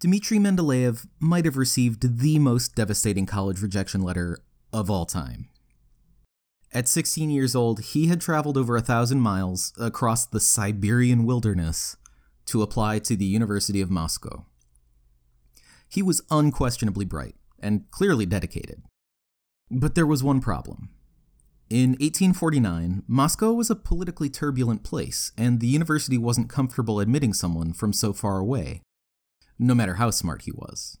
Dmitry Mendeleev might have received the most devastating college rejection letter of all time. At 16 years old, he had traveled over a thousand miles across the Siberian wilderness to apply to the University of Moscow. He was unquestionably bright and clearly dedicated. But there was one problem. In 1849, Moscow was a politically turbulent place, and the university wasn't comfortable admitting someone from so far away, no matter how smart he was.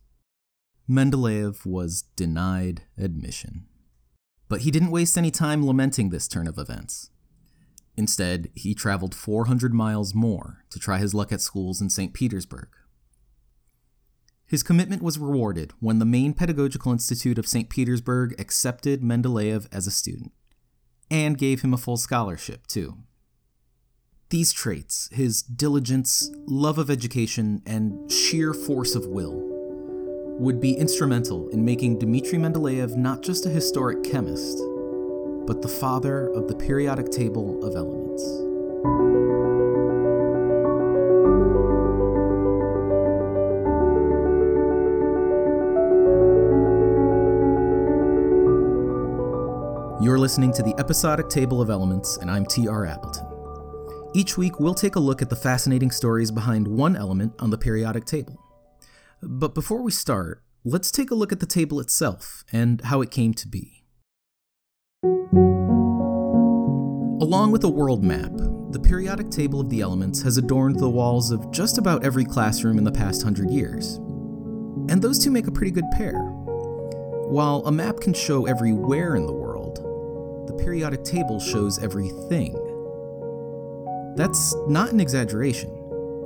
Mendeleev was denied admission. But he didn't waste any time lamenting this turn of events. Instead, he traveled 400 miles more to try his luck at schools in St. Petersburg. His commitment was rewarded when the main pedagogical institute of St. Petersburg accepted Mendeleev as a student and gave him a full scholarship, too. These traits, his diligence, love of education, and sheer force of will, would be instrumental in making Dmitry Mendeleev not just a historic chemist, but the father of the periodic table of elements. You're listening to the Episodic Table of Elements, and I'm T.R. Appleton. Each week, we'll take a look at the fascinating stories behind one element on the periodic table. But before we start, let's take a look at the table itself and how it came to be. Along with a world map, the periodic table of the elements has adorned the walls of just about every classroom in the past hundred years. And those two make a pretty good pair. While a map can show every where in the world, the periodic table shows everything. That's not an exaggeration.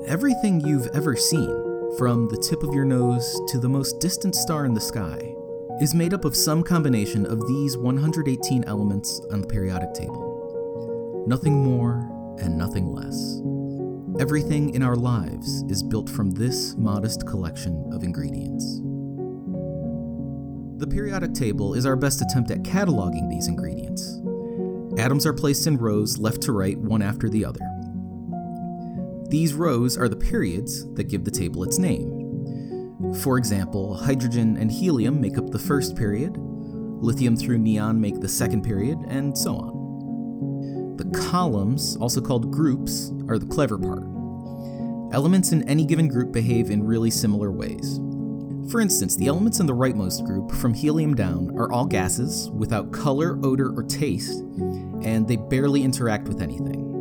Everything you've ever seen, from the tip of your nose to the most distant star in the sky, is made up of some combination of these 118 elements on the periodic table. Nothing more and nothing less. Everything in our lives is built from this modest collection of ingredients. The periodic table is our best attempt at cataloging these ingredients. Atoms are placed in rows left to right, one after the other. These rows are the periods that give the table its name. For example, hydrogen and helium make up the first period, lithium through neon make the second period, and so on. The columns, also called groups, are the clever part. Elements in any given group behave in really similar ways. For instance, the elements in the rightmost group, from helium down, are all gases without color, odor, or taste, and they barely interact with anything.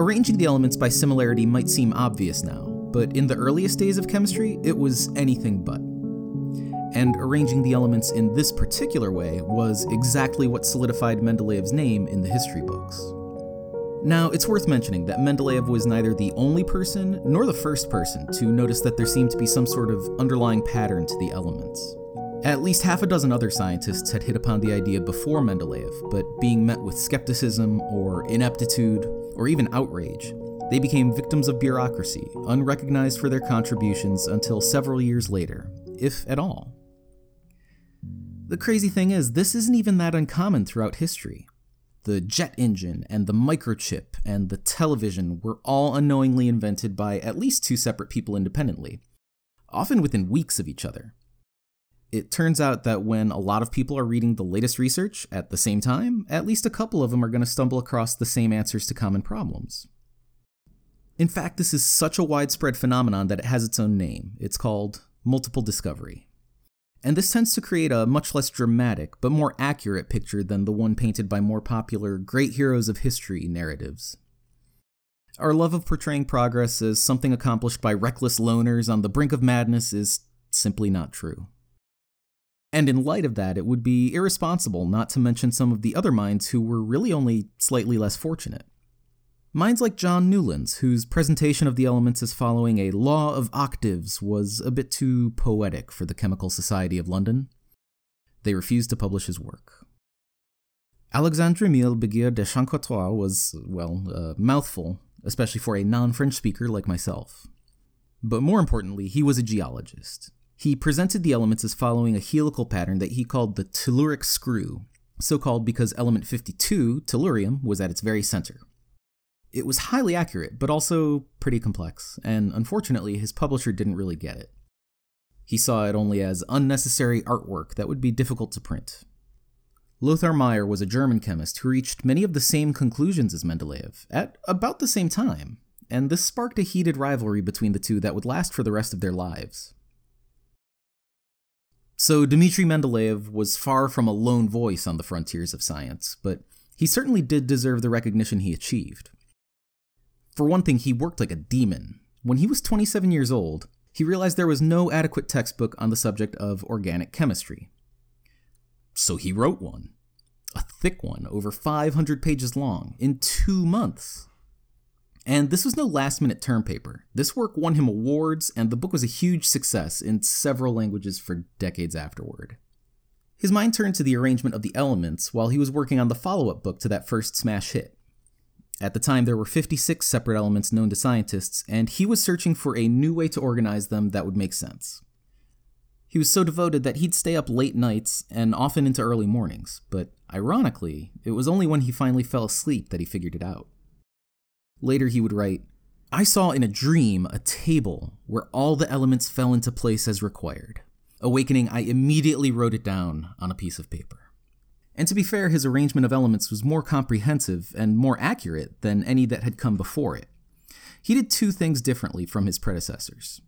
Arranging the elements by similarity might seem obvious now, but in the earliest days of chemistry, it was anything but. And arranging the elements in this particular way was exactly what solidified Mendeleev's name in the history books. Now, it's worth mentioning that Mendeleev was neither the only person nor the first person to notice that there seemed to be some sort of underlying pattern to the elements. At least half a dozen other scientists had hit upon the idea before Mendeleev, but being met with skepticism or ineptitude or even outrage, they became victims of bureaucracy, unrecognized for their contributions until several years later, if at all. The crazy thing is, this isn't even that uncommon throughout history. The jet engine and the microchip and the television were all unknowingly invented by at least two separate people independently, often within weeks of each other. It turns out that when a lot of people are reading the latest research at the same time, at least a couple of them are going to stumble across the same answers to common problems. In fact, this is such a widespread phenomenon that it has its own name. It's called multiple discovery. And this tends to create a much less dramatic, but more accurate picture than the one painted by more popular great heroes of history narratives. Our love of portraying progress as something accomplished by reckless loners on the brink of madness is simply not true. And in light of that, it would be irresponsible not to mention some of the other minds who were really only slightly less fortunate. Minds like John Newlands, whose presentation of the elements as following a law of octaves was a bit too poetic for the Chemical Society of London. They refused to publish his work. Alexandre Emile Beguyer de Chancourtois was, well, a mouthful, especially for a non French speaker like myself. But more importantly, he was a geologist. He presented the elements as following a helical pattern that he called the telluric screw, so called because element 52, tellurium, was at its very center. It was highly accurate, but also pretty complex, and unfortunately, his publisher didn't really get it. He saw it only as unnecessary artwork that would be difficult to print. Lothar Meyer was a German chemist who reached many of the same conclusions as Mendeleev at about the same time, and this sparked a heated rivalry between the two that would last for the rest of their lives. So, Dmitri Mendeleev was far from a lone voice on the frontiers of science, but he certainly did deserve the recognition he achieved. For one thing, he worked like a demon. When he was 27 years old, he realized there was no adequate textbook on the subject of organic chemistry. So he wrote one, a thick one, over 500 pages long, in two months. And this was no last minute term paper. This work won him awards, and the book was a huge success in several languages for decades afterward. His mind turned to the arrangement of the elements while he was working on the follow up book to that first smash hit. At the time, there were 56 separate elements known to scientists, and he was searching for a new way to organize them that would make sense. He was so devoted that he'd stay up late nights and often into early mornings, but ironically, it was only when he finally fell asleep that he figured it out. Later, he would write, I saw in a dream a table where all the elements fell into place as required. Awakening, I immediately wrote it down on a piece of paper. And to be fair, his arrangement of elements was more comprehensive and more accurate than any that had come before it. He did two things differently from his predecessors.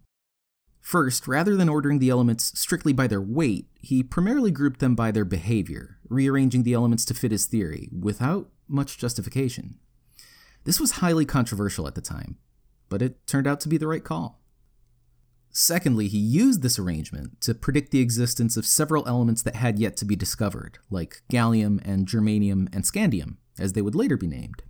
First, rather than ordering the elements strictly by their weight, he primarily grouped them by their behavior, rearranging the elements to fit his theory, without much justification. This was highly controversial at the time, but it turned out to be the right call. Secondly, he used this arrangement to predict the existence of several elements that had yet to be discovered, like gallium and germanium and scandium, as they would later be named.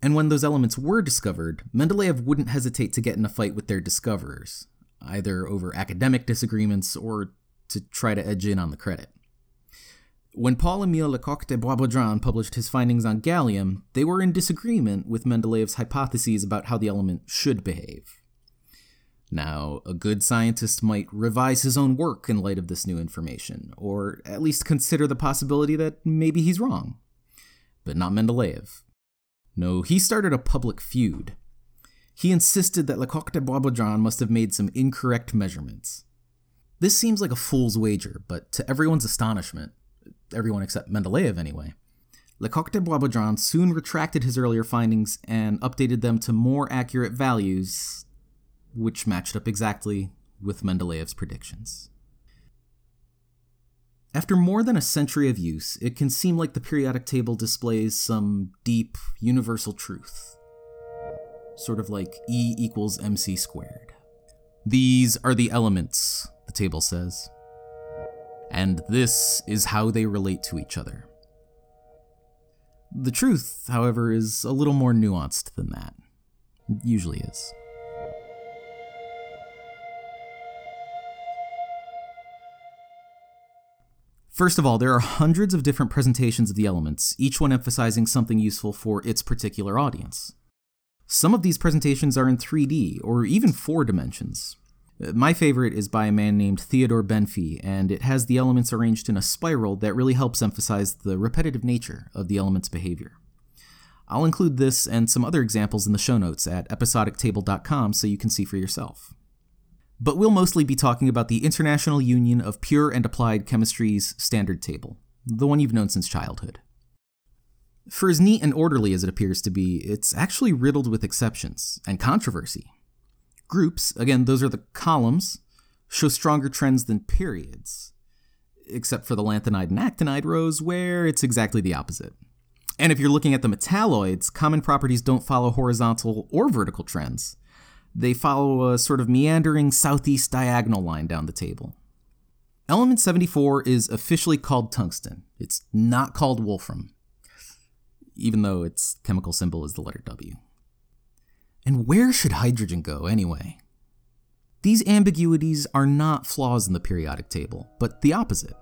And when those elements were discovered, Mendeleev wouldn't hesitate to get in a fight with their discoverers, either over academic disagreements or to try to edge in on the credit. When Paul Emile Lecoq de Boisbaudran published his findings on gallium, they were in disagreement with Mendeleev's hypotheses about how the element should behave. Now, a good scientist might revise his own work in light of this new information, or at least consider the possibility that maybe he's wrong. But not Mendeleev. No, he started a public feud. He insisted that Lecoq de Boisbaudran must have made some incorrect measurements. This seems like a fool's wager, but to everyone's astonishment, everyone except Mendeleev anyway, Lecoq de Boisbaudran soon retracted his earlier findings and updated them to more accurate values which matched up exactly with Mendeleev's predictions. After more than a century of use, it can seem like the periodic table displays some deep, universal truth. Sort of like E equals mc squared. These are the elements, the table says. And this is how they relate to each other. The truth, however, is a little more nuanced than that. It usually is. First of all, there are hundreds of different presentations of the elements, each one emphasizing something useful for its particular audience. Some of these presentations are in 3D, or even 4 dimensions. My favorite is by a man named Theodore Benfey, and it has the elements arranged in a spiral that really helps emphasize the repetitive nature of the element's behavior. I'll include this and some other examples in the show notes at episodictable.com so you can see for yourself but we'll mostly be talking about the International Union of Pure and Applied Chemistry's standard table, the one you've known since childhood. For as neat and orderly as it appears to be, it's actually riddled with exceptions and controversy. Groups, again, those are the columns, show stronger trends than periods, except for the lanthanide and actinide rows, where it's exactly the opposite. And if you're looking at the metalloids, common properties don't follow horizontal or vertical trends. They follow a sort of meandering southeast diagonal line down the table. Element 74 is officially called tungsten. It's not called wolfram, even though its chemical symbol is the letter W. And where should hydrogen go anyway? These ambiguities are not flaws in the periodic table, but the opposite.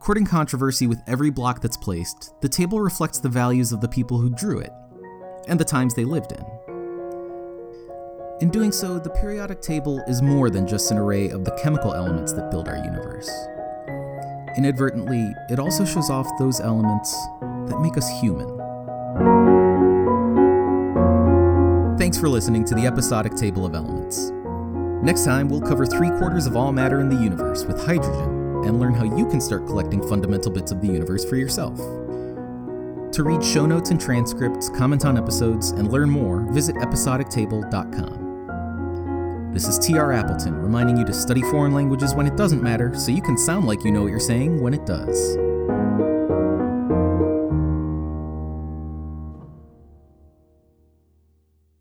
Courting controversy with every block that's placed, the table reflects the values of the people who drew it, and the times they lived in. In doing so, the periodic table is more than just an array of the chemical elements that build our universe. Inadvertently, it also shows off those elements that make us human. Thanks for listening to the episodic table of elements. Next time, we'll cover three quarters of all matter in the universe with hydrogen and learn how you can start collecting fundamental bits of the universe for yourself. To read show notes and transcripts, comment on episodes, and learn more, visit episodictable.com. This is TR Appleton reminding you to study foreign languages when it doesn't matter so you can sound like you know what you're saying when it does.